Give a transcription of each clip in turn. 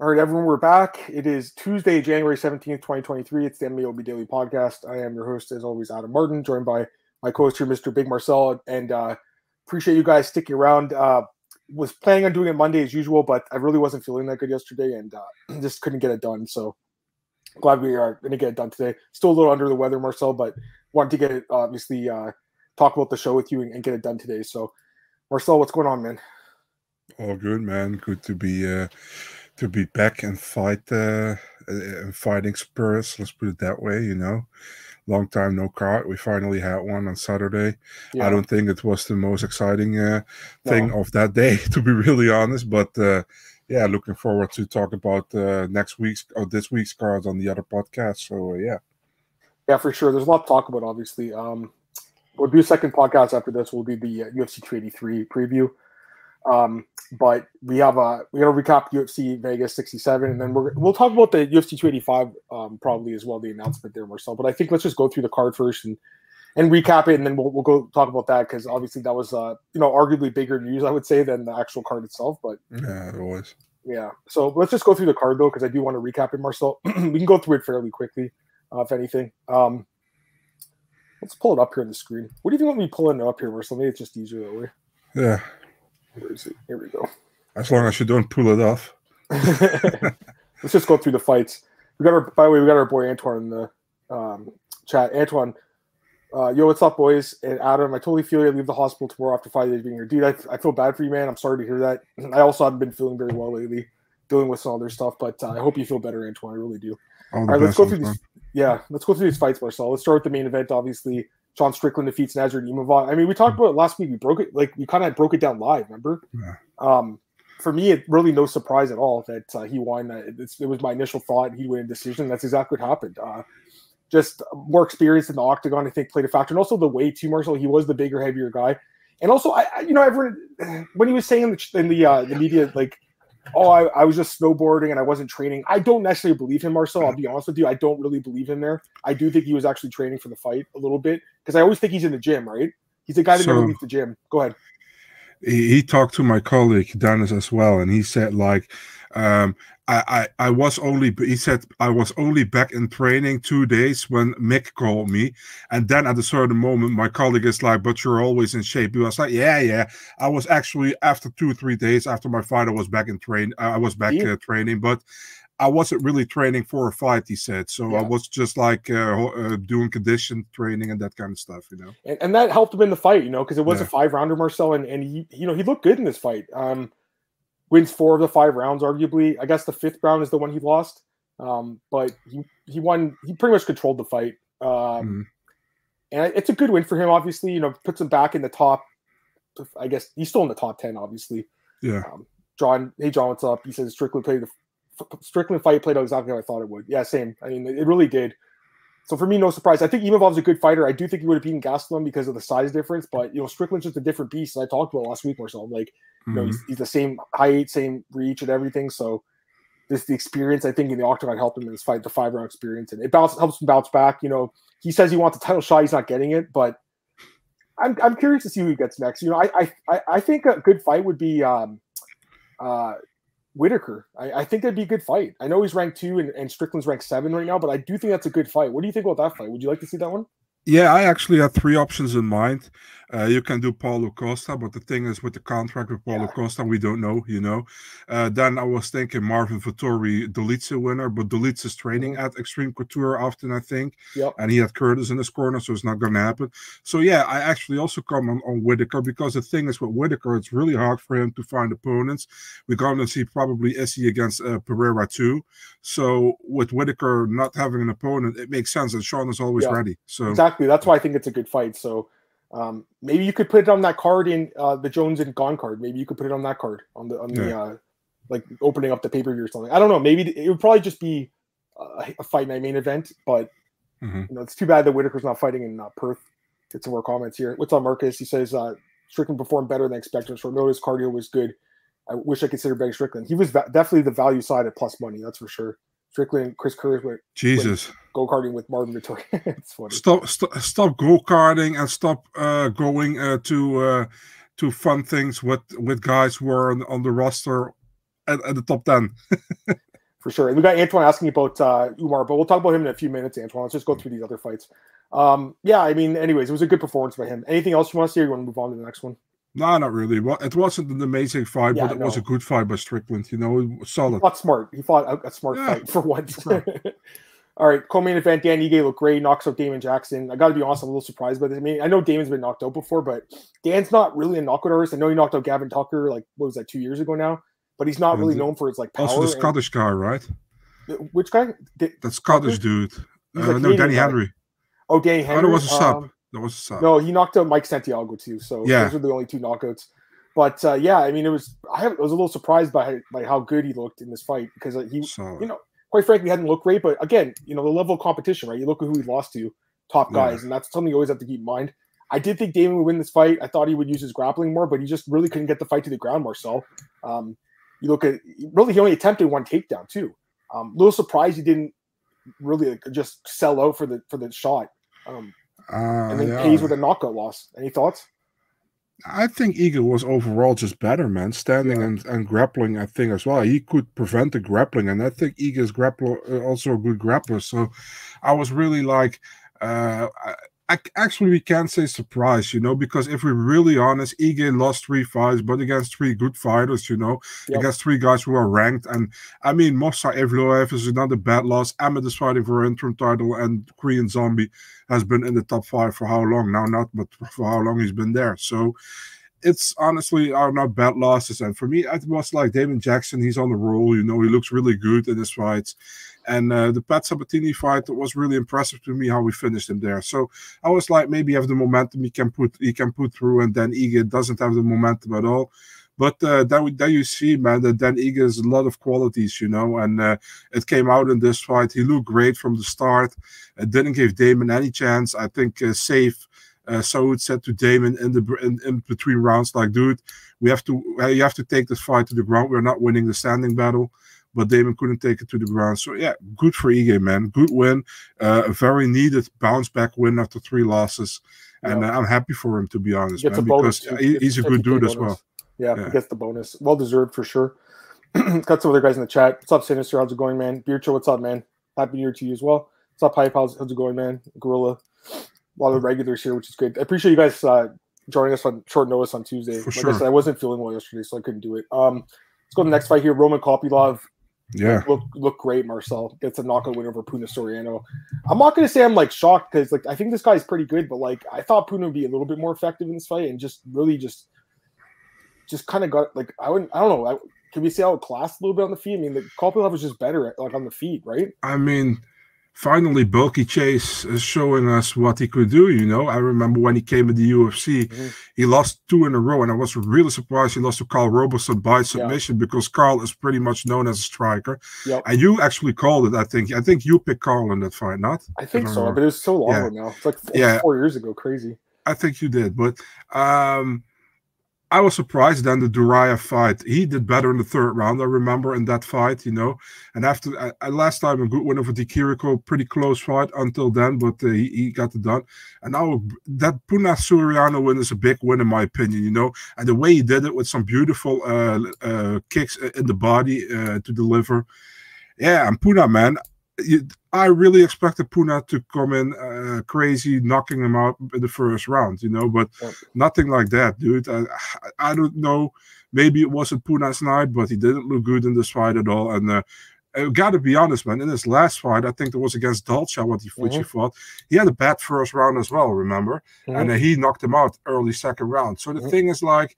All right, everyone, we're back. It is Tuesday, January 17th, 2023. It's the MMAOB Daily Podcast. I am your host, as always, Adam Martin, joined by my co-host here, Mr. Big Marcel. And uh, appreciate you guys sticking around. Uh, was planning on doing it Monday as usual, but I really wasn't feeling that good yesterday and uh, just couldn't get it done. So glad we are going to get it done today. Still a little under the weather, Marcel, but wanted to get it, obviously, uh, talk about the show with you and, and, get it done today. So, Marcel, what's going on, man? All good, man. Good to be uh, to be back and fight uh, and fighting Spurs. Let's put it that way. You know, long time no card. We finally had one on Saturday. Yeah. I don't think it was the most exciting uh, thing no. of that day, to be really honest. But uh, yeah, looking forward to talk about uh, next week's or this week's cards on the other podcast. So uh, yeah, yeah, for sure. There's a lot to talk about. Obviously, um, we'll do a second podcast after this. We'll do the UFC uh, 283 preview. Um, but we have a we got to recap UFC Vegas 67, and then we're we'll talk about the UFC 285 um, probably as well, the announcement there, Marcel. But I think let's just go through the card first and and recap it, and then we'll, we'll go talk about that because obviously that was uh you know arguably bigger news I would say than the actual card itself. But yeah, it was. Yeah, so let's just go through the card though because I do want to recap it, Marcel. we can go through it fairly quickly, uh, if anything. Um, let's pull it up here on the screen. What do you think of me pulling it up here, Marcel? Maybe it's just easier that way. Yeah, where is it? Here we go. As long as you don't pull it off. Let's just go through the fights. We got our. By the way, we got our boy Antoine in the um, chat. Antoine, uh, yo, what's up, boys? And Adam, I totally feel you. Leave the hospital tomorrow after five days being here, dude. I, I feel bad for you, man. I'm sorry to hear that. I also haven't been feeling very well lately, dealing with some other stuff. But uh, I hope you feel better, Antoine. I really do. All, All right, let's go through these. Yeah, let's go through these fights, Marcel. Let's start with the main event. Obviously, Sean Strickland defeats Nazar Imavov. I mean, we talked hmm. about it last week. We broke it like we kind of broke it down live. Remember? Yeah. Um, for me, it really no surprise at all that uh, he won. It, it was my initial thought he'd win a decision. That's exactly what happened. Uh, just more experience in the octagon, I think, played a factor, and also the weight too. Marcel. he was the bigger, heavier guy, and also, I, I you know, everyone when he was saying in the, in the, uh, the media, like oh, I, I was just snowboarding and I wasn't training. I don't necessarily believe him, Marcel. I'll be honest with you. I don't really believe him there. I do think he was actually training for the fight a little bit because I always think he's in the gym, right? He's a guy that so, never leaves the gym. Go ahead. He, he talked to my colleague Dennis as well, and he said like um, I, I, I was only he said I was only back in training two days when Mick called me, and then at a certain moment my colleague is like, "But you're always in shape." He was like, "Yeah, yeah." I was actually after two three days after my fight, I was back in train. Uh, I was back yeah. uh, training, but I wasn't really training for a fight. He said so. Yeah. I was just like uh, uh, doing condition training and that kind of stuff, you know. And, and that helped him in the fight, you know, because it was yeah. a five rounder, Marcel, and and he you know he looked good in this fight. Um, wins four of the five rounds, arguably. I guess the fifth round is the one he lost. Um, but he, he won, he pretty much controlled the fight. Um, mm-hmm. And it's a good win for him, obviously. You know, puts him back in the top. I guess he's still in the top 10, obviously. Yeah. Um, John, hey, John, what's up? He says Strickland played the Strickland fight played out exactly how I thought it would. Yeah, same. I mean, it really did. So for me, no surprise. I think Imavov's a good fighter. I do think he would have beaten Gastelum because of the size difference, but you know, Strickland's just a different beast. I talked about last week or so. Like you know, he's, mm-hmm. he's, the same height, same reach, and everything. So this the experience I think in the octagon helped him in this fight, the five round experience, and it bounce, helps him bounce back. You know, he says he wants a title shot, he's not getting it, but I'm, I'm curious to see who he gets next. You know, I I I think a good fight would be um uh Whitaker. I, I think that'd be a good fight. I know he's ranked two and, and Strickland's ranked seven right now, but I do think that's a good fight. What do you think about that fight? Would you like to see that one? Yeah, I actually had three options in mind. Uh, you can do Paulo Costa, but the thing is with the contract with Paulo yeah. Costa, we don't know, you know. Uh, then I was thinking Marvin Vettori, Dolidze winner, but Dolidze is training mm-hmm. at Extreme Couture often, I think. Yep. And he had Curtis in his corner, so it's not going to happen. So, yeah, I actually also come on, on Whitaker because the thing is with Whitaker, it's really hard for him to find opponents. We're going to see probably Izzy against uh, Pereira too. So, with Whitaker not having an opponent, it makes sense, that Sean is always yeah. ready. So, exactly. That's why I think it's a good fight. So, um, maybe you could put it on that card in uh, the Jones and Gane card. Maybe you could put it on that card on the on the yeah. uh, like opening up the pay per view or something. I don't know. Maybe it would probably just be a, a fight night main event, but mm-hmm. you know it's too bad that Whitaker's not fighting in uh, Perth. Get some more comments here. What's up, Marcus? He says uh, Strickland performed better than expected. Short notice cardio was good. I wish I considered betting Strickland. He was va- definitely the value side at plus money. That's for sure. Strickland, Chris Curry went Jesus go karting with Marvin Vettori. it's funny. Stop, stop, stop go karting and stop uh, going uh, to uh, to fun things with with guys who are on, on the roster at, at the top ten. for sure. And we got Antoine asking about uh, Umar, but we'll talk about him in a few minutes, Antoine. Let's just go through these other fights. Um, yeah, I mean, anyways, it was a good performance by him. Anything else you want to say? Or you want to move on to the next one? No, not really. Well, it wasn't an amazing fight, Yeah, but it was a good fight by Strickland. You know, was He solid. fought smart. He fought a, a smart Yeah, fight for once. sure. All right, co-main event. Dan Ige looked great. Knocks out Damon Jackson. I got to be honest, I'm a little surprised by this. I mean, I know Damon's been knocked out before, but Dan's not really a knockout artist. I know he knocked out Gavin Tucker like what was that two years ago now, but he's not Yeah, really the- known for his like power. Also, the and- Scottish guy, right? which guy? Da- That Scottish dude. Uh, a no, Danny guy. Henry. Oh, Danny Henry. that was a sub. Um, That was a sub. No, he knocked out Mike Santiago too. So Yeah. those are the only two knockouts. But uh, yeah, I mean, it was I I was a little surprised by by how good he looked in this fight because uh, he, solid. you know, quite frankly, hadn't looked great. But again, you know, the level of competition, right? You look at who he lost to, top Yeah. guys, and that's something you always have to keep in mind. I did think Damon would win this fight. I thought he would use his grappling more, but he just really couldn't get the fight to the ground, Marcel. Um, you look at really, he only attempted one takedown too. Um, little surprised he didn't really like, just sell out for the for the shot. Um, Uh, and then yeah. pays with a knockout loss. Any thoughts? I think Ige was overall just better, man. Standing Yeah. and, and grappling, I think as well. He could prevent the grappling, and I think Ige's grappler uh, also a good grappler. So I was really like, uh, actually we can't say surprise, you know, because if we're really honest, Ige lost three fights, but against three good fighters, you know, Yep. against three guys who are ranked. And I mean, Movsar Evloev is another bad loss. Emmett is fighting for an interim title, and Korean Zombie has been in the top five for how long now? Not, but for how long he's been there. So it's honestly are not bad losses. And for me, it was like Damon Jackson. He's on the roll. You know, he looks really good in his fights. And uh, the Pat Sabatini fight was really impressive to me how we finished him there. So I was like, maybe have the momentum he can put he can put through, and then Ige doesn't have the momentum at all. But uh, then you see, man, that Dan Ige has a lot of qualities, you know, and uh, it came out in this fight. He looked great from the start. It didn't give Damon any chance. I think uh, safe. Uh, Saud said to Damon in the in, in between rounds, like, dude, we have to you have to take this fight to the ground. We're not winning the standing battle. But Damon couldn't take it to the ground. So yeah, good for Ige, man. Good win. Uh, a very needed bounce back win after three losses. And Yeah. uh, I'm happy for him to be honest, man, because he- he's a good dude as well. Yeah, Yeah. he gets the bonus. Well deserved for sure. Got some other guys in the chat. What's up, Sinister? How's it going, man? Beercho, what's up, man? Happy New Year to you as well. What's up, Hype? How's, how's it going, man? Gorilla. A lot of regulars here, which is good. I appreciate you guys uh, joining us on short notice on Tuesday. For like I sure. said, I wasn't feeling well yesterday, so I couldn't do it. Um, let's go to the next fight here. Roman Kopylov Yeah. look look great. Marcel gets a knockout win over Puna Soriano. I'm not going to say I'm like shocked because like I think this guy's pretty good, but like I thought Puna would be a little bit more effective in this fight and just really just just kind of got like I wouldn't I don't know. I, can we say outclassed a little bit on the feet? I mean, the Kopylov was just better like on the feet, right? I mean, finally, Bulky Chase is showing us what he could do. You know, I remember when he came in the UFC, Mhm. he lost two in a row, and I was really surprised he lost to Karl Roberson by submission because Karl is pretty much known as a striker. Yep. And you actually called it, I think. I think you picked Karl in that fight, not? I think I'm so, but it was so long Yeah. ago now. It's like four, Yeah. four years ago. Crazy. I think you did, but um, I was surprised then the Duraev fight. He did better in the third round, I remember, in that fight, you know. And after uh, uh, last time, a good win over Di Chirico, pretty close fight until then, but uh, he, he got it done. And now that Puna Soriano win is a big win, in my opinion, you know. And the way he did it with some beautiful uh, uh, kicks in the body uh, to deliver. Yeah, and Puna, man, you, I really expected Puna to come in uh, crazy, knocking him out in the first round, you know, but Yep. nothing like that, dude. I, I don't know. Maybe it wasn't Puna's night, but he didn't look good in this fight at all. And uh, I gotta be honest, man. In his last fight, I think it was against Dolce, what he, which he fought. He had a bad first round as well, remember? Mhm. And uh, he knocked him out early second round. So the Mhm. thing is like,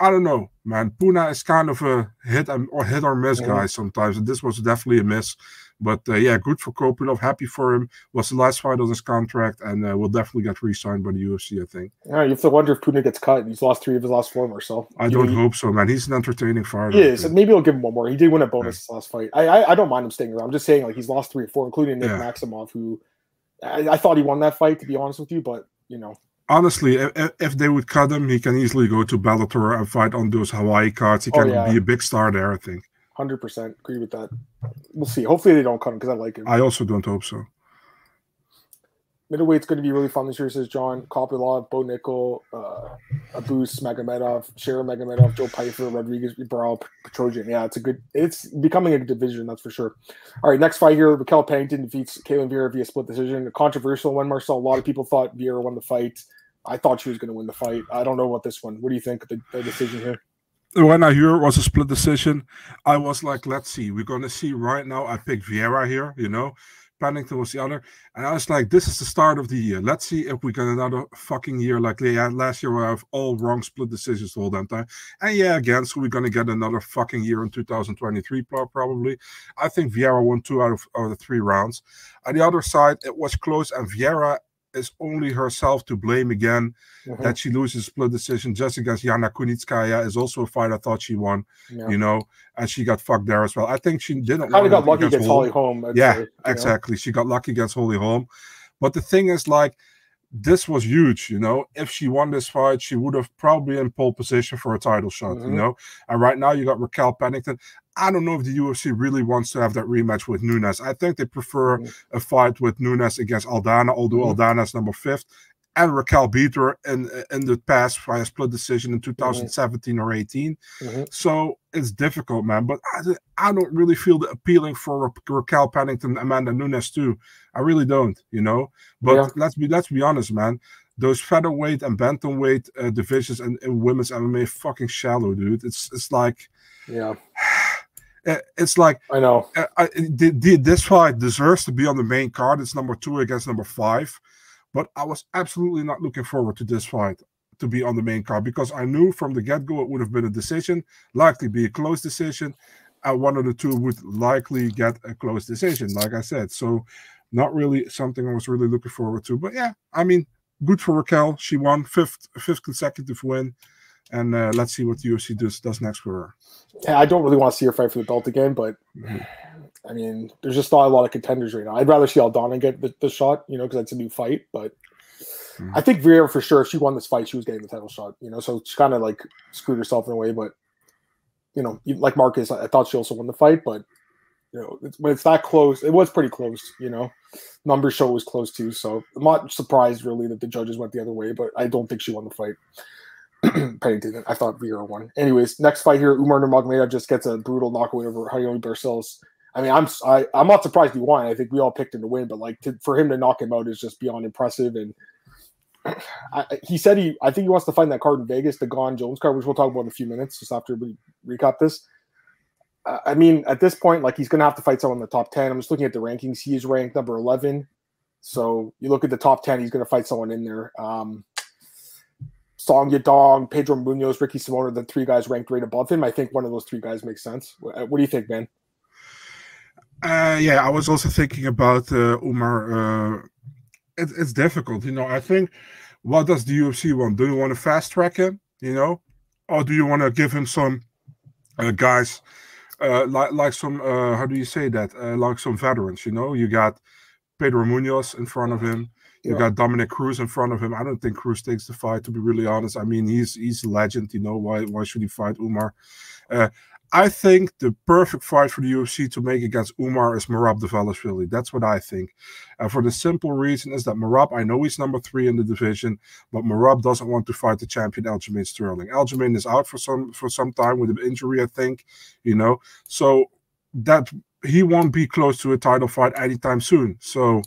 I don't know, man. Puna is kind of a hit or hit or miss Mhm. guy sometimes, and this was definitely a miss. But uh, yeah, good for Kopylov. Happy for him. Was the last fight of his contract, and uh, will definitely get re-signed by the UFC. I think. Yeah, you have to wonder if Puna gets cut. He's lost three of his last four, So I don't you- hope so, man. He's an entertaining fighter. He is. think. Maybe he'll give him one more. He did win a bonus this last fight. I, I I don't mind him staying around. I'm just saying like he's lost three or four, including Nick Yeah. Maximov, who I, I thought he won that fight to be honest with you, but you know, Honestly, if, if they would cut him, he can easily go to Bellator and fight on those Hawaii cards. He Oh, can yeah. be a big star there. I think. Hundred percent agree with that. We'll see. Hopefully they don't cut him because I like him. I also don't hope so. middleweight's going to be really fun this year, says John. Kopylov, Bo Nickal, uh, Abus, Magomedov, Sharon Magomedov, Joe Pyfer, Rodriguez, Brawl, Petrosian. Yeah, it's a good. It's becoming a division, that's for sure. All right, next fight here: Raquel Pennington defeats Ketlen Vieira via split decision. A controversial one, Marcel. A lot of people thought Vieira won the fight. I thought she was going to win the fight. I don't know about this one. What do you think of the, the decision here? When I hear it was a split decision, I was like, let's see, we're gonna see right now. I picked Vieira here, you know. Pennington was the other, and I was like, this is the start of the year. Let's see if we get another fucking year like last year where I have all wrong split decisions the whole damn time. And yeah, again, so we're gonna get another fucking year in 2023, probably. I think Vieira won two out of, out of the three rounds. On the other side, it was close, and Vieira is only herself to blame again mm-hmm. that she loses split decision just against Yana Kunitskaya is also a fight I thought she won, yeah. you know, and she got fucked there as well. I think she didn't kind of got lucky against Holly Holm. yeah, say, exactly. Know? She got lucky against Holly Holm. But the thing is, like, this was huge, you know. If she won this fight, she would have probably in pole position for a title shot, mm-hmm. you know. And right now you got Raquel Pennington. I don't know if the UFC really wants to have that rematch with Nunes. I think they prefer mm-hmm. a fight with Nunes against Aldana, although mm-hmm. Aldana's number fifth. And Raquel beat her in in the past via split decision in 2017 mm-hmm. or 18. Mm-hmm. So it's difficult, man. But I, I don't really feel the appealing for Ra- Raquel Pennington, Amanda Nunes too. I really don't, you know. But yeah. let's be let's be honest, man those featherweight and bantamweight uh, divisions in, in women's MMA fucking shallow, dude. It's it's like yeah. It's like I know I, the, the, this fight deserves to be on the main card. It's number two against number five, but I was absolutely not looking forward to this fight to be on the main card because I knew from the get go it would have been a decision, likely be a close decision, and one of the two would likely get a close decision. Like I said, so not really something I was really looking forward to. But yeah, I mean, good for Raquel. She won fifth fifth consecutive win and uh, let's see what the UFC does does next for her. Yeah, I don't really want to see her fight for the belt again, but mm-hmm. I mean, there's just not a lot of contenders right now. I'd rather see Aldana get the, the shot, you know, because that's a new fight. But mm-hmm. I think Vieira for sure, if she won this fight, she was getting the title shot, you know. So she kind of like screwed herself in a way. But you know, like Marcus, I thought she also won the fight, but you know, it's, when it's that close, it was pretty close. You know, numbers show it was close too. So I'm not surprised really that the judges went the other way, but I don't think she won the fight. Pennington. I thought Vieira won. Anyways, next fight here, Umar Nurmagomedov just gets a brutal knockout over Raoni Barcelos. I mean, I'm I, I'm not surprised he won. I think we all picked him to win, but like to, for him to knock him out is just beyond impressive. And I, he said he, I think he wants to find that card in Vegas, the Gane Jones card, which we'll talk about in a few minutes, just after we recap this. Uh, I mean, at this point, like he's going to have to fight someone in the top ten. I'm just looking at the rankings. He is ranked number eleven. So you look at the top ten, he's going to fight someone in there. Um, Song Yadong, Pedro Munhoz, Ricky Simon are the three guys ranked right above him. I think one of those three guys makes sense. What, what do you think, Ben? Uh, yeah, I was also thinking about uh, Umar. Uh, it, it's difficult, you know. I think what does the UFC want? Do you want to fast track him, you know, or do you want to give him some uh, guys uh, like like some uh, how do you say that? Uh, like some veterans, you know. You got Pedro Munhoz in front of him. You yeah. got Dominick Cruz in front of him. I don't think Cruz takes the fight, to be really honest. I mean, he's he's a legend. You know why? Why should he fight Umar? Uh, I think the perfect fight for the UFC to make against Umar is Marab Merab Dvalishvili. That's what I think. And for the simple reason is that Marab, I know he's number three in the division, but Marab doesn't want to fight the champion Aljamain Sterling. Aljamain is out for some for some time with an injury, I think. You know, so that he won't be close to a title fight anytime soon. So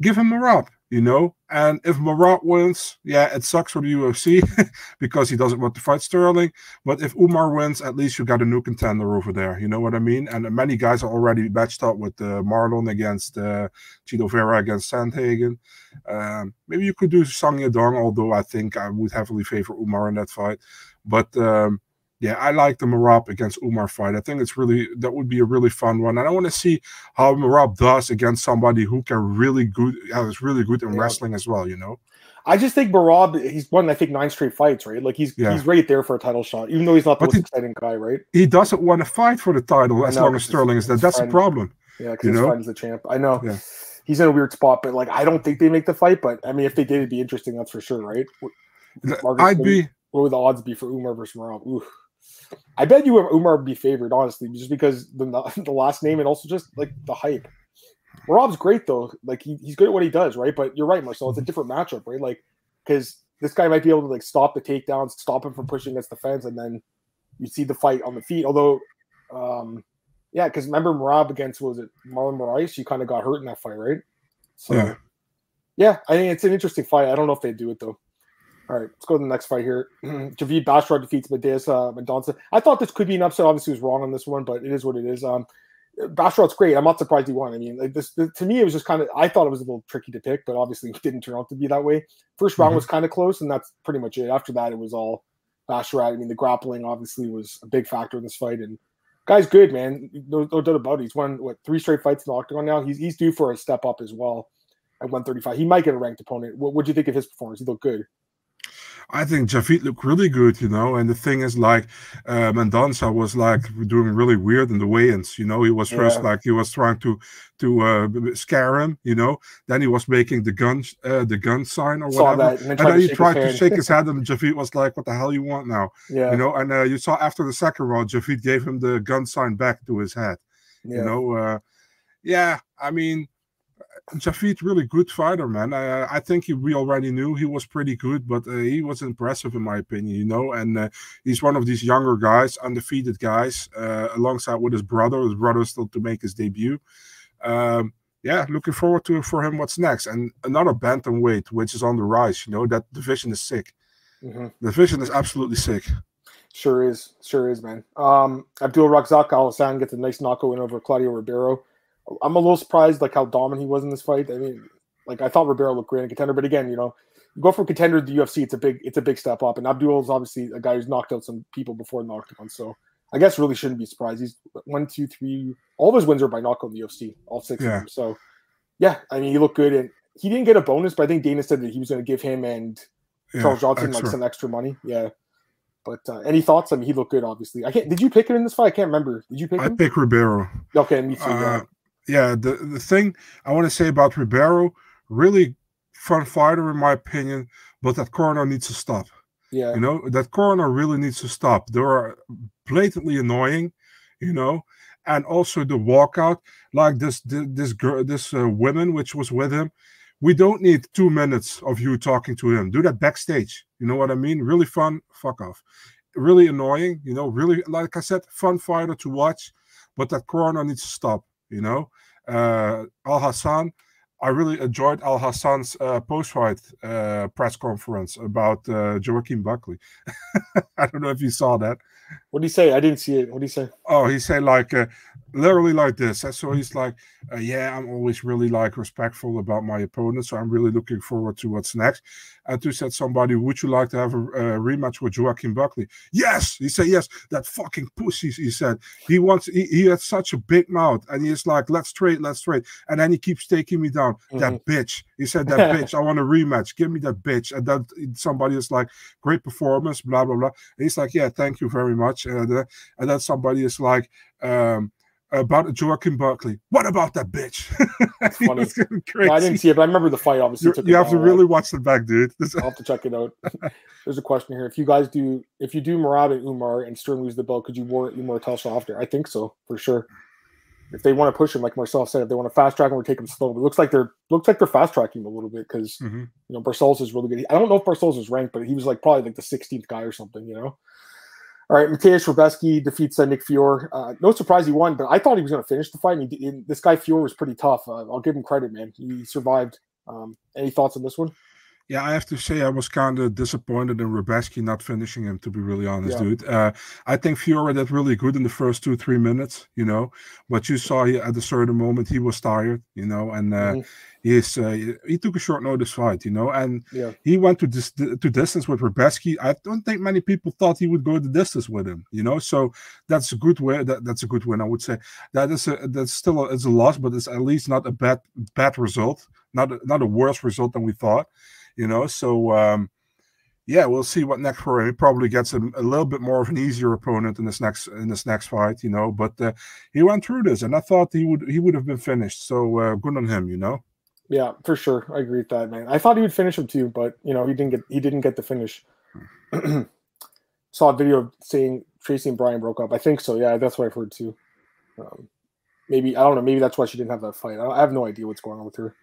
give him Merab, you know. And if Marat wins, yeah, it sucks for the UFC because he doesn't want to fight Sterling. But if Umar wins, at least you got a new contender over there. You know what I mean? And many guys are already matched up with uh, Marlon against uh, Chito Vera against Sandhagen. Um, maybe you could do Song Yadong, although I think I would heavily favor Umar in that fight. But um, yeah, I like the Merab against Umar fight. I think it's really that would be a really fun one, and I want to see how Merab does against somebody who can really good, is really good in yeah. wrestling as well. You know, I just think Merab, he's won I think nine straight fights, right? Like he's yeah. he's right there for a title shot, even though he's not the but most he, exciting guy, right? He doesn't want to fight for the title as long as Sterling is there. That's friend, a problem. Yeah, because his know? friend's the champ. I know. Yeah. He's in a weird spot, but like I don't think they make the fight. But I mean, if they did, it'd be interesting. That's for sure, right? Marcus, I'd be. What would the odds be for Umar versus Merab? Ooh. I bet you Umar would be favored, honestly, just because the the last name and also just like the hype. Rob's great though. Like he, he's good at what he does, right? But you're right, Marcel. It's a different matchup, right? Like because this guy might be able to like stop the takedowns, stop him from pushing against the fence, and then you see the fight on the feet. Although, um, yeah, because remember Marab against what was it Marlon Moraes? You kind of got hurt in that fight, right? So Yeah. yeah, I think it's an interesting fight. I don't know if they do it though. All right, let's go to the next fight here. Javid Bashar defeats Mateus uh, Mendonça. I thought this could be an upset. Obviously, he was wrong on this one, but it is what it is. Um, Basharat's great. I'm not surprised he won. I mean, like this, to me, it was just kind of. I thought it was a little tricky to pick, but obviously, it didn't turn out to be that way. 1st round Mhm. was kind of close, and that's pretty much it. After that, it was all Basharat. I mean, the grappling obviously was a big factor in this fight, and guy's good, man. No, no doubt about it. He's won what three straight fights in the octagon now. He's he's due for a step up as well at 135. He might get a ranked opponent. What would you think of his performance? He looked good. I think Javid looked really good, you know. And the thing is, like, uh, Mendonça was like doing really weird in the weigh-ins. You know, he was first Yeah. like he was trying to to uh, scare him. You know, then he was making the gun uh, the gun sign or whatever. and then And then he tried to shake his head, and Javid was like, "What the hell you want now?" Yeah, You know. And uh, you saw after the second round, Javid gave him the gun sign back to his head. yeah. You know, uh, yeah. I mean, Javid really good fighter, man. I, I think he, we already knew he was pretty good, but uh, he was impressive in my opinion. You know, and uh, he's one of these younger guys, undefeated guys, uh, alongside with his brother. His brother still to make his debut. Um, yeah, looking forward to for him what's next. And another bantamweight, which is on the rise. You know, that division is sick. Mhm. The division is absolutely sick. Sure is, sure is, man. Um, Abdul Razak Alhassan gets a nice knockout win over Claudio Ribeiro. I'm a little surprised, like how dominant he was in this fight. I mean, like I thought Ribeiro looked great in contender, but again, you know, you go from contender to the UFC, it's a big, it's a big step up. And Abdul is obviously a guy who's knocked out some people before the octagon, so I guess really shouldn't be surprised. He's one, two, three. All of his wins are by knockout in the UFC, all six Yeah. of them. So, yeah, I mean, he looked good, and he didn't get a bonus, but I think Dana said that he was going to give him and Yeah, Charles Johnson like some extra money. Yeah. But uh, any thoughts? I mean, he looked good. Obviously, I can't. Did you pick him in this fight? I can't remember. Did you pick I him? pick Ribeiro. okay, me too. yeah. Uh, yeah, the the thing I want to say about Ribeiro, really fun fighter in my opinion, but that corner needs to stop. yeah. You know, that corner really needs to stop. They are blatantly annoying, you know, and also the walkout, like this this, this girl, this uh, woman which was with him. We don't need two minutes of you talking to him. Do that backstage. You know what I mean? Really fun. Fuck off. Really annoying. You know, really like I said, fun fighter to watch, but that corner needs to stop. You know, uh, Alhassan. I really enjoyed Alhassan's uh, post-fight uh, press conference about uh, Joaquin Buckley. I don't know if you saw that. What did he say? I didn't see it. What did he say? Oh, he said like uh, literally like this. So he's like, uh, yeah, I'm always really like respectful about my opponent, so I'm really looking forward to what's next. And to said somebody, would you like to have a, a rematch with Joaquin Buckley? Yes, he said yes. That fucking pussy. He said he wants. He, he had such a big mouth, and he's like, let's trade, let's trade. And then he keeps taking me down. That bitch. He said that bitch. I want a rematch. Give me that bitch. And then somebody is like, great performance, blah blah blah. And he's like, yeah, thank you very much. And, uh, and then somebody is like, um, about Joaquin Buckley. What about that bitch? He funny. was going crazy. No, I didn't see it, but I remember the fight. Obviously, you you have to really watch the back, dude. I'll have to check it out. There's a question here. If you guys do, if you do Marab and Umar and Stern lose the belt, could you warrant Umar Telshaw after? I think so for sure. If they want to push him, like Marcel said, if they want to fast track him or take him slow, it looks like they're looks like they're fast tracking him a little bit because Mhm. you know Barcelos is really good. I don't know if Barcelos is ranked, but he was like probably like the 16th guy or something. You know. All right, Mateusz Rebecki defeats uh, Nick Fiore. Uh, no surprise he won, but I thought he was going to finish the fight. And he, and this guy Fiore was pretty tough. Uh, I'll give him credit, man. He survived. Um, any thoughts on this one? Yeah, I have to say I was kind of disappointed in Rebecki not finishing him. To be really honest, Yeah. dude, uh, I think Fiore did really good in the first two three minutes, you know. But you saw he, at a certain moment he was tired, you know, and uh, Mhm. he's uh, he took a short notice fight, you know, and Yeah. he went to dis- to distance with Rebecki. I don't think many people thought he would go the distance with him, you know. So that's a good win. That, that's a good win, I would say. That is a that's still a, it's a loss, but it's at least not a bad bad result, not a, not a worse result than we thought you know so um yeah we'll see what next for him he probably gets a, a little bit more of an easier opponent in this next in this next fight you know but uh, he went through this and i thought he would he would have been finished so uh, good on him you know Yeah, for sure. I agree with that, man. I thought he would finish him too, but you know, he didn't get he didn't get the finish. Saw a video saying Tracy and Brian broke up. I think so. Yeah, that's what I've heard too. Um, maybe I don't know. Maybe that's why she didn't have that fight. I, I have no idea what's going on with her.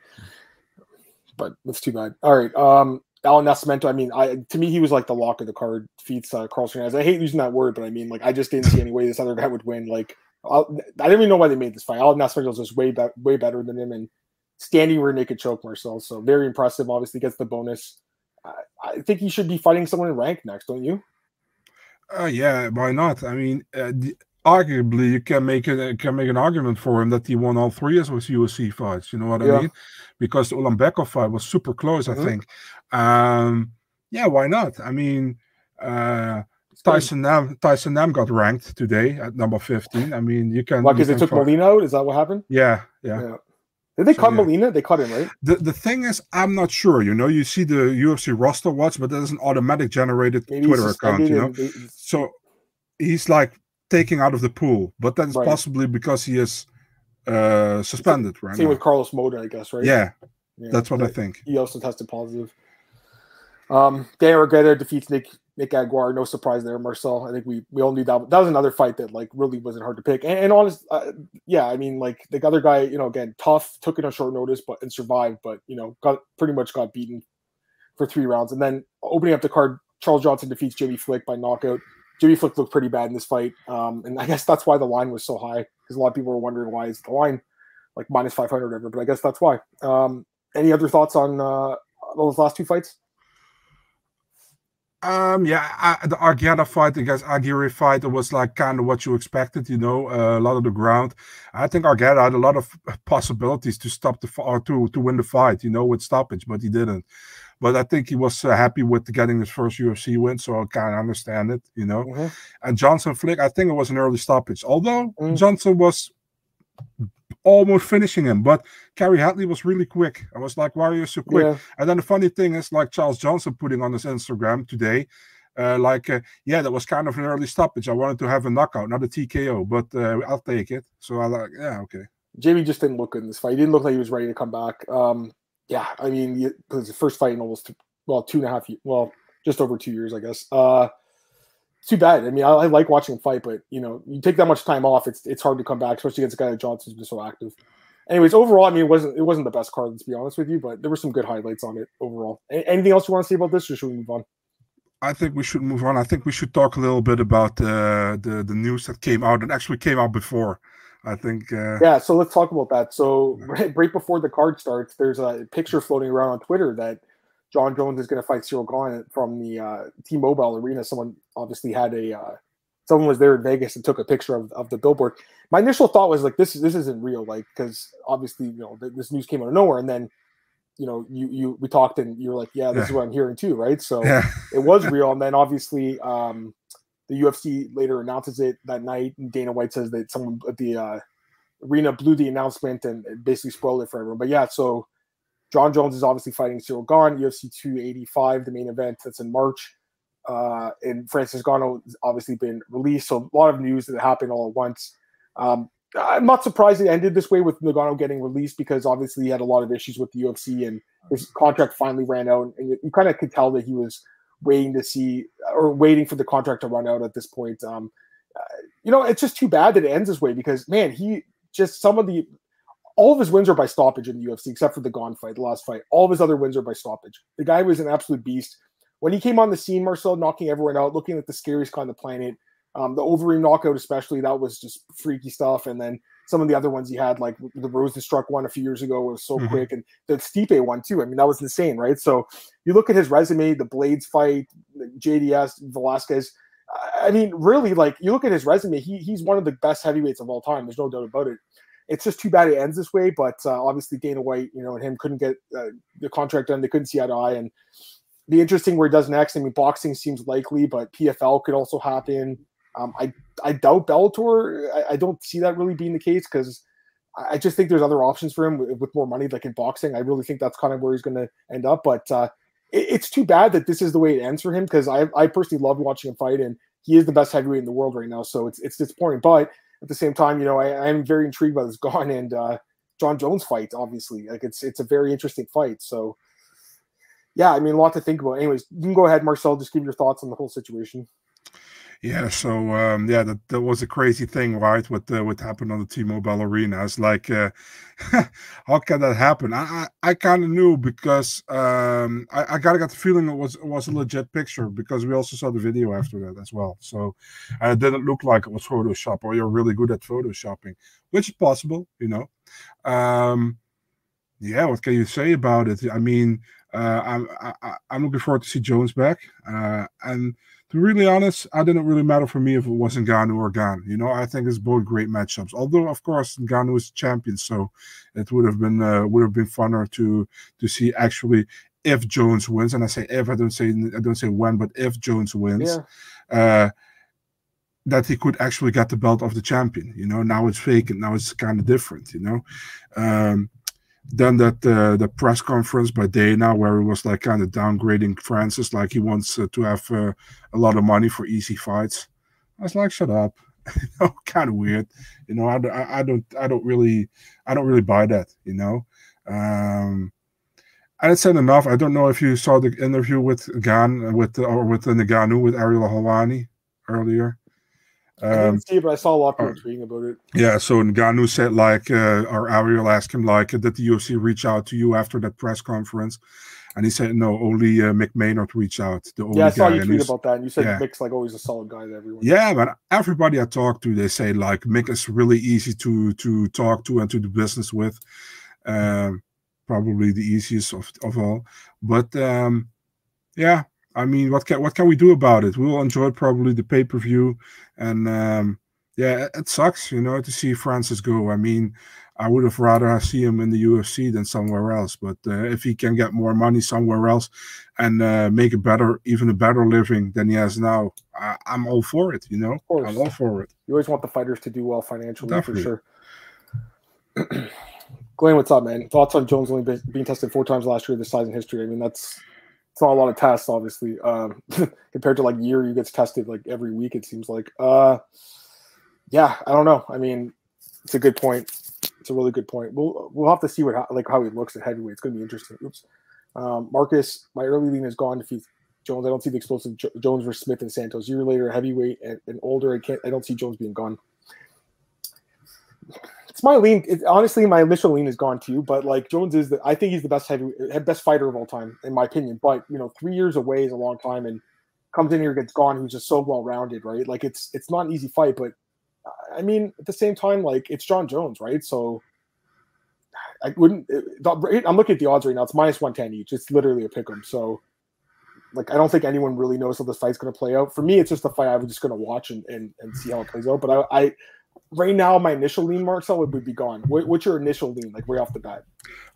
But that's too bad. All right. Um, Allan Nascimento. I mean, I to me he was like the lock of the card. Defeats uh, Carlson. I hate using that word, but I mean, like I just didn't see any way this other guy would win. Like I'll, I didn't even know why they made this fight. Allan Nascimento was just way be- way better than him and standing rear naked choke Marcel. So very impressive. Obviously gets the bonus. I, I think he should be fighting someone in rank next, don't you? Uh, yeah, why not? I mean, uh, the, arguably you can make a can make an argument for him that he won all three of his UFC fights. You know what yeah. I mean? Because the Ulanbekov fight was super close. Mm-hmm. I think. Um, yeah, why not? I mean, uh, Tyson Nam Tyson Nam got ranked today at number fifteen. I mean, you can. Because they took fight. Molina out. Is that what happened? Yeah, yeah. yeah. Did they so, cut yeah. Molina? They cut him, right? The the thing is, I'm not sure. You know, you see the UFC roster watch, but there's an automatic generated Maybe Twitter account. You know, so he's like taking out of the pool, but that's right. possibly because he is uh suspended, right? Same now. with Carlos Mota, I guess, right? Yeah, yeah that's what I think. He also tested positive. Um, Dan Argueta defeats Nick Nick Aguirre. No surprise there, Marcel. I think we we all knew that. That was another fight that like really wasn't hard to pick. And, and honest, uh, yeah, I mean, like the other guy, you know, again, tough, took it on short notice, but and survived, but you know, got pretty much got beaten for three rounds. And then opening up the card, Charles Johnson defeats Jimmy Flick by knockout. Jimmy Flick looked pretty bad in this fight, um, and I guess that's why the line was so high because a lot of people were wondering why is the line like minus five hundred ever. But I guess that's why. Um, any other thoughts on uh, those last two fights? Um, yeah, I, the Argueta fight against Aguirre fight it was like kind of what you expected, you know, uh, a lot of the ground. I think Argueta had a lot of possibilities to stop the or to to win the fight, you know, with stoppage, but he didn't. But I think he was uh, happy with getting his first UFC win, so I kind of understand it, you know. Mm-hmm. And Johnson Flick, I think it was an early stoppage, although mm. Johnson was almost finishing him. But Kerry Hatley was really quick. I was like, why are you so quick? Yeah. And then the funny thing is, like Charles Johnson putting on his Instagram today, uh, like, uh, yeah, that was kind of an early stoppage. I wanted to have a knockout, not a TKO, but uh, I'll take it. So I like, yeah, okay. Jamie just didn't look good in this fight. He didn't look like he was ready to come back. Um, yeah, I mean, it was the first fight in almost well two and a half, years, well, just over two years, I guess. Uh, too bad. I mean, I, I, like watching him fight, but you know, you take that much time off, it's it's hard to come back, especially against a guy like Johnson's been so active. Anyways, overall, I mean, it wasn't it wasn't the best card, let's be honest with you, but there were some good highlights on it overall. A- anything else you want to say about this, or should we move on? I think we should move on. I think we should talk a little bit about uh, the the news that came out and actually came out before. I think. Uh, yeah, so let's talk about that. So right, right before the card starts, there's a picture floating around on Twitter that Jon Jones is going to fight Ciryl Gane from the uh, T-Mobile Arena. Someone obviously had a uh, someone was there in Vegas and took a picture of, of the billboard. My initial thought was like, this this isn't real, like because obviously you know this news came out of nowhere, and then you know you you we talked and you're like, yeah, this yeah. is what I'm hearing too, right? So yeah. it was real, and then obviously um, the UFC later announces it that night, and Dana White says that someone at the uh, arena blew the announcement and basically spoiled it for everyone. But yeah, so Jon Jones is obviously fighting Ciryl Gane, UFC 285, the main event that's in March. Uh, and Francis Ngannou has obviously been released. So a lot of news that happened all at once. Um, I'm not surprised it ended this way with Ngannou getting released because obviously he had a lot of issues with the UFC and his contract finally ran out. And you, you kind of could tell that he was waiting to see or waiting for the contract to run out at this point. Um, uh, you know, it's just too bad that it ends this way because, man, he just some of the all of his wins are by stoppage in the UFC, except for the Gane fight, the last fight. All of his other wins are by stoppage. The guy was an absolute beast. When he came on the scene, Marcel knocking everyone out, looking like the scariest guy on the planet. Um, the Overeem knockout, especially, that was just freaky stuff. And then some of the other ones he had, like the Rozenstruik one a few years ago, was so mm-hmm. quick, and the Stipe one too. I mean, that was insane, right? So you look at his resume, the Blades fight, JDS, Velasquez. I mean, really, like you look at his resume, he he's one of the best heavyweights of all time. There's no doubt about it it's just too bad it ends this way. But uh, obviously Dana White, you know, and him couldn't get uh, the contract done. They couldn't see eye to eye, and be interesting where he does next. I mean, boxing seems likely, but PFL could also happen. Um, I I doubt Bellator. I, I, don't see that really being the case because I just think there's other options for him with, with, more money, like in boxing. I really think that's kind of where he's going to end up. But uh, it, it's too bad that this is the way it ends for him because I I personally love watching him fight, and he is the best heavyweight in the world right now. So it's it's disappointing, but at the same time, you know, I, am very intrigued by this Gane and uh, Jon Jones fight. Obviously, like it's it's a very interesting fight. So, yeah, I mean, a lot to think about. Anyways, you can go ahead, Marcel. Just give your thoughts on the whole situation. Yeah, so um, yeah, that, that was a crazy thing, right? What uh, what happened on the T-Mobile Arena? It's like, uh, how can that happen? I I, I kind of knew because um, I, I kind of got the feeling it was it was a legit picture because we also saw the video after that as well. So uh, it didn't look like it was Photoshop or you're really good at photoshopping, which is possible, you know. Um, yeah, what can you say about it? I mean, uh, I'm I, I'm looking forward to see Jones back, uh, and to be really honest, I didn't really matter for me if it wasn't Ngannou or Gane. You know, I think it's both great matchups. Although, of course, Ngannou is champion, so it would have been uh, would have been funner to to see actually if Jones wins. And I say if I don't say I don't say when, but if Jones wins, yeah. uh, that he could actually get the belt of the champion. You know, now it's vacant. Now it's kind of different. You know. Um, then that uh, the press conference by Dana where he was like kind of downgrading Francis, like he wants uh, to have uh, a lot of money for easy fights. I was like, shut up, you know, kind of weird. You know, I, I don't I don't really I don't really buy that. You know, um, I said enough. I don't know if you saw the interview with Gan with or with the Ngannou with Ariel Helwani earlier. Um, I didn't um, see it, but I saw a lot of people uh, tweeting about it. Yeah, so Ngannou said like, uh, or Ariel asked him like, did the UFC reach out to you after that press conference? And he said no, only uh, Mick Maynard reached out. The only yeah, I saw guy. you tweet about that, and you said yeah. Mick's like always a solid guy to everyone. Yeah, but everybody I talk to, they say like Mick is really easy to to talk to and to do business with. Um, probably the easiest of, of all. But um, yeah, I mean, what can what can we do about it? We'll enjoy probably the pay per view, and um, yeah, it, it, sucks, you know, to see Francis go. I mean, I would have rather see him in the UFC than somewhere else. But uh, if he can get more money somewhere else and uh, make a better, even a better living than he has now, I, am all for it. You know, I'm all for it. You always want the fighters to do well financially, Definitely. for sure. Glenn, what's up, man? Thoughts on Jones only being tested four times last year, this size in history? I mean, that's not a lot of tests, obviously, um, compared to like year you gets tested like every week. It seems like. Uh, yeah, I don't know. I mean, it's a good point. It's a really good point. We'll we'll have to see what like how he looks at heavyweight. It's going to be interesting. Oops, um, Marcus, my early lean is Gane. If Jones, I don't see the explosive Jones versus Smith and Santos. Year later, heavyweight and, and older, I can't. I don't see Jones being Gane it's my lean. It, honestly, my initial lean is Gane too. But like Jones is, the, I think he's the best heavy, best fighter of all time, in my opinion. But you know, three years away is a long time, and comes in here gets Gane. Who's just so well rounded, right? Like it's it's not an easy fight, but uh, I mean, at the same time, like it's Jon Jones, right? So I wouldn't. I'm looking at the odds right now. It's minus one ten each. It's literally a pick 'em. So like I don't think anyone really knows how this fight's going to play out. For me, it's just a fight I'm just going to watch and, and, and see how it plays out. But I, I right now, my initial lean, Marcel, would be Gane. What, what's your initial lean, like right off the bat?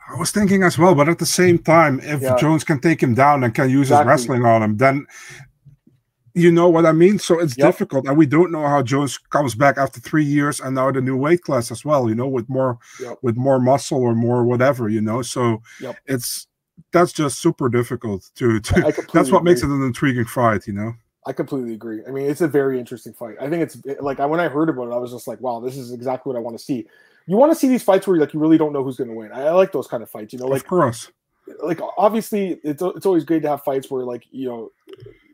I was thinking as well, but at the same time, if yeah. Jones can take him down and can use exactly. his wrestling on him, then you know what I mean. So it's yep. difficult, and we don't know how Jones comes back after three years and now the new weight class as well. You know, with more yep. with more muscle or more whatever. You know, so yep. it's that's just super difficult to. to that's what agree. makes it an intriguing fight. You know. I completely agree. I mean, it's a very interesting fight. I think it's like when I heard about it, I was just like, "Wow, this is exactly what I want to see." You want to see these fights where like you really don't know who's going to win. I, I, like those kind of fights. You know, like of course, like obviously, it's it's always great to have fights where like you know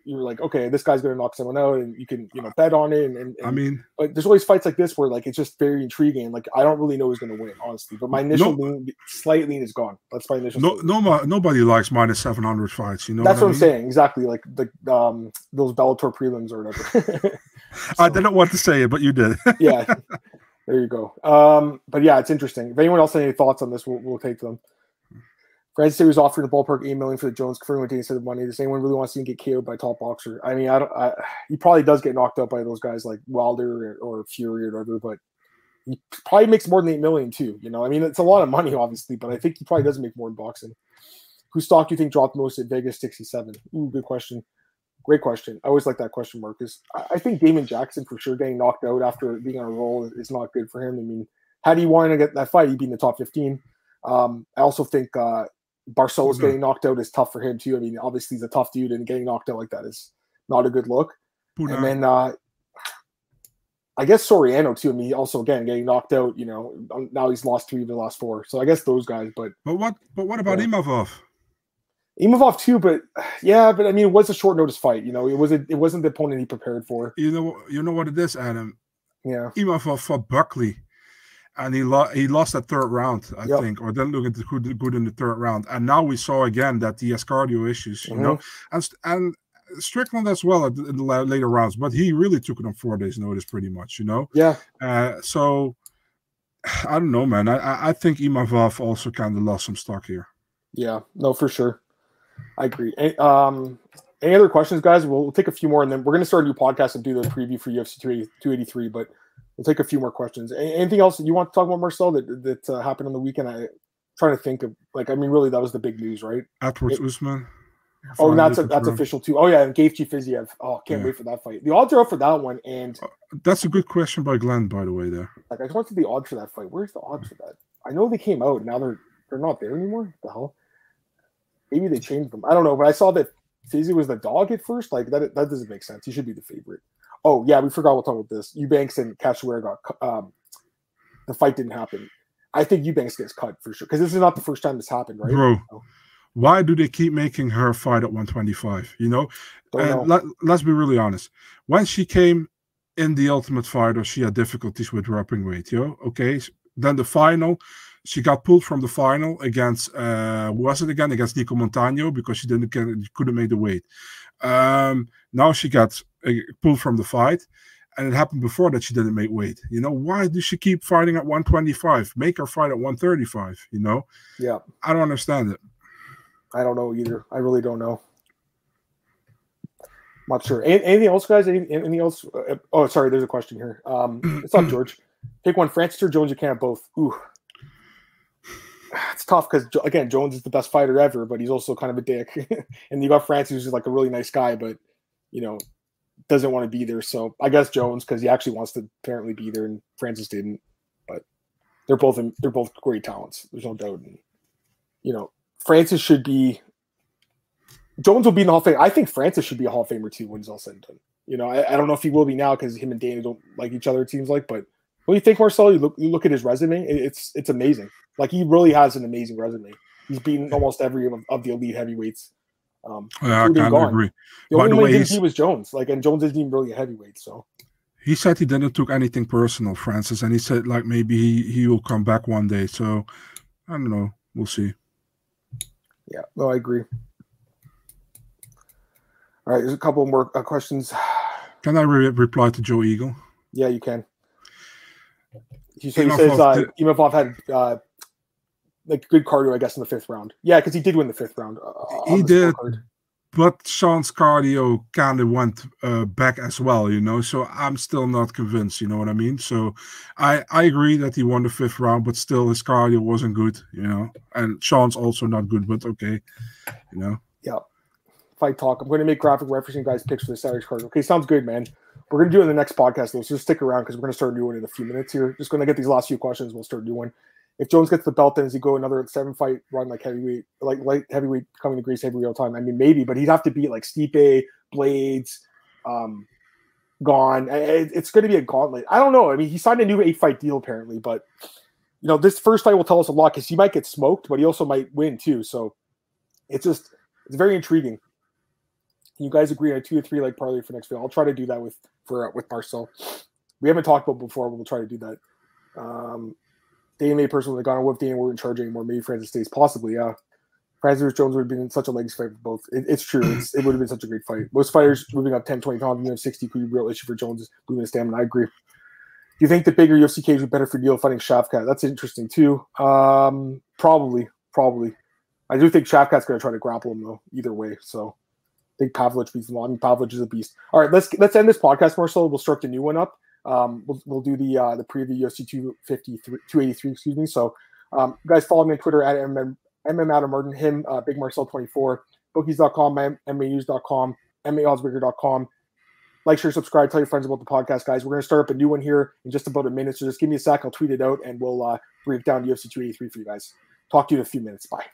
you're like, okay, this guy's gonna knock someone out, and you can you know bet on it. And, and, I mean, but there's always fights like this where like it's just very intriguing. Like I don't really know who's gonna win, honestly. But my initial no, lean, slight lean is Gane. That's my initial. No, no, nobody likes minus seven hundred fights. You know, that's what, what I'm saying exactly. Like the um those Bellator prelims or whatever. so, I didn't want to say it, but you did. yeah, there you go. Um, but yeah, it's interesting. If anyone else has any thoughts on this, we'll, we'll take them. Francis said he was offering the ballpark eight million for the Jones confirming what instead of money. Does anyone really want to see him get KO'd by top boxer? I mean, I don't. I, he probably does get knocked out by those guys like Wilder or, or Fury or whatever, but he probably makes more than eight million too. You know, I mean, it's a lot of money, obviously, but I think he probably does make more in boxing. Whose stock do you think dropped most at Vegas 67? Ooh, good question. Great question. I always like that question, Marcus. I, I think Damon Jackson for sure getting knocked out after being on a roll is not good for him. I mean, had he wanted to get that fight, he'd be in the top 15. Um, I also think uh, Barcelo's mm-hmm. getting knocked out is tough for him too. I mean, obviously he's a tough dude, and getting knocked out like that is not a good look. And then uh, I guess Soriano too. I mean, also again getting knocked out. You know, um, now he's lost three of the last four. So I guess those guys. But but what but what about Imavov? Imavov too, but yeah, but I mean, it was a short notice fight. You know, it wasn't it wasn't the opponent he prepared for. You know, you know what it is, Adam. Yeah, Imavov fought Buckley, and he lost he lost that third round, I Yep. think, or didn't look at good good in the third round. And now we saw again that he has cardio issues, you know, and and Strickland as well at the, in the later rounds, but he really took it on four days' notice, pretty much, you know. yeah, Uh, so I don't know, man. I I, think Imavov also kind of lost some stock here. yeah. No, for sure. I agree. Um, any other questions, guys? We'll, we'll take a few more, and then we're going to start a new podcast and do the preview for UFC 280 283. But we'll take a few more questions. Anything else you want to talk about, Marcel? That that uh, happened on the weekend? I trying to think of like. I mean, really, that was the big news, right? Edwards It- Usman. Oh, that's a, that's official too. Oh yeah, and Gaethje Fiziev. Oh, can't Yeah. wait for that fight. The odds are out for that one, and That's a good question by Glenn, by the way. There. like I just want to see the odds for that fight. Where's the odds for that? I know they came out. Now they're they're not there anymore. What the hell? Maybe they changed them. I don't know. But I saw that Fizzy was the dog at first. Like that that doesn't make sense. He should be the favorite. Oh yeah, we forgot we'll talk about this. Eubanks and Cachoeira got um the fight didn't happen. I think Eubanks gets cut for sure because this is not the first time this happened, right? Bro, Oh. why do they keep making her fight at 125? You know, know. let, let's be really honest. When she came in the Ultimate Fighter, she had difficulties with dropping weight. Yo, okay. Then the final, she got pulled from the final against uh was it again against Nicco Montaño because she didn't get couldn't make the weight. Um, now she got uh, pulled from the fight. And it happened before that she didn't make weight. You know, why does she keep fighting at 125? Make her fight at 135. You know, yeah, I don't understand it. I don't know either. I really don't know. I'm Not sure. An- Anything else, guys? Any- Anything else? Uh, Oh, sorry. There's a question here. Um, it's up, George. Pick one. Francis or Jones. You can't have both. Ooh, it's tough because again, Jones is the best fighter ever, but he's also kind of a dick. and you got Francis, who's like a really nice guy, but you know, doesn't want to be there. So I guess Jones because he actually wants to apparently be there, and Francis didn't. But they're both in, they're both great talents. There's no doubt. And, you know, Francis should be. Jones will be in the Hall of Fame. I think Francis should be a Hall of Famer too when it's all said and done. You know, I, I don't know if he will be now because him and Dana don't like each other. It seems like, but when you think Marcel, you look you look at his resume, it's it's amazing. Like he really has an amazing resume. He's beaten almost every of, of the elite heavyweights. Um, Yeah, I kind of agree. the By only the way, he beat was Jones. Like, and Jones isn't even really a heavyweight. So He said he didn't took anything personal, Francis, and he said like maybe he, he will come back one day. So I don't know. We'll see. yeah, no, I agree. All right, there's a couple more uh, questions. Can I re- reply to Joe Eagle? Yeah, you can. He, so he says uh, Imavov had uh, like good cardio, I guess, in the fifth round. Yeah, because he did win the fifth round. Uh, He did. But Sean's cardio kind of went uh, back as well, you know. So I'm still not convinced. You know what I mean? So I I agree that he won the fifth round, but still his cardio wasn't good, you know. And Sean's also not good, but okay, you know. Fight talk. I'm going to make graphic referencing guys' picks for the Saturday card. Okay, sounds good, man. We're going to do it in the next podcast, though. So just stick around because we're going to start new one in a few minutes here. Just going to get these last few questions. We'll start one. If Jones gets the belt, then does he go another seven fight run like heavyweight, like light heavyweight coming to Greece heavyweight all time? I mean, maybe, but he'd have to beat like Stipe, Blaydes, um, Gane. It's going to be a gauntlet. I don't know. I mean, he signed a new eight fight deal apparently, but you know, this first fight will tell us a lot because he might get smoked, but he also might win too. So it's just it's very intriguing. Can you guys agree on two to three leg parlay for next fight? I'll try to do that with for uh, with Marcel. We haven't talked about before, we'll try to do that. Um, Dana may personally gone. What if Dana weren't in charge anymore? Maybe Francis stays. Possibly, yeah. Francis Jones would have been such a legs fight for both. It, it's true. It's, it would have been such a great fight. Most fighters moving up 10, 20 pounds, you have 60 could be real issue for Jones moving his stamina. I agree. Do you think the bigger UFC cage would be better for Neal fighting Shavkat? That's interesting too. Um, probably, probably. I do think Shavkat's going to try to grapple him though. Either way, so think Pavlich beats him. I mean, Pavlich is a beast. All right, let's let's end this podcast, Marcel. We'll start the new one up. Um, we'll, we'll do the uh, the preview UFC 253, 283, excuse me. So, um, guys follow me on Twitter at MM, MM Adam Martin, him, uh, Big Marcel 24, bookies.com, MMAnews.com, MMAOddsbreaker.com. Like, share, subscribe, tell your friends about the podcast, guys. We're going to start up a new one here in just about a minute. So just give me a sec. I'll tweet it out and we'll uh, break down the UFC 283 for you guys. Talk to you in a few minutes. Bye.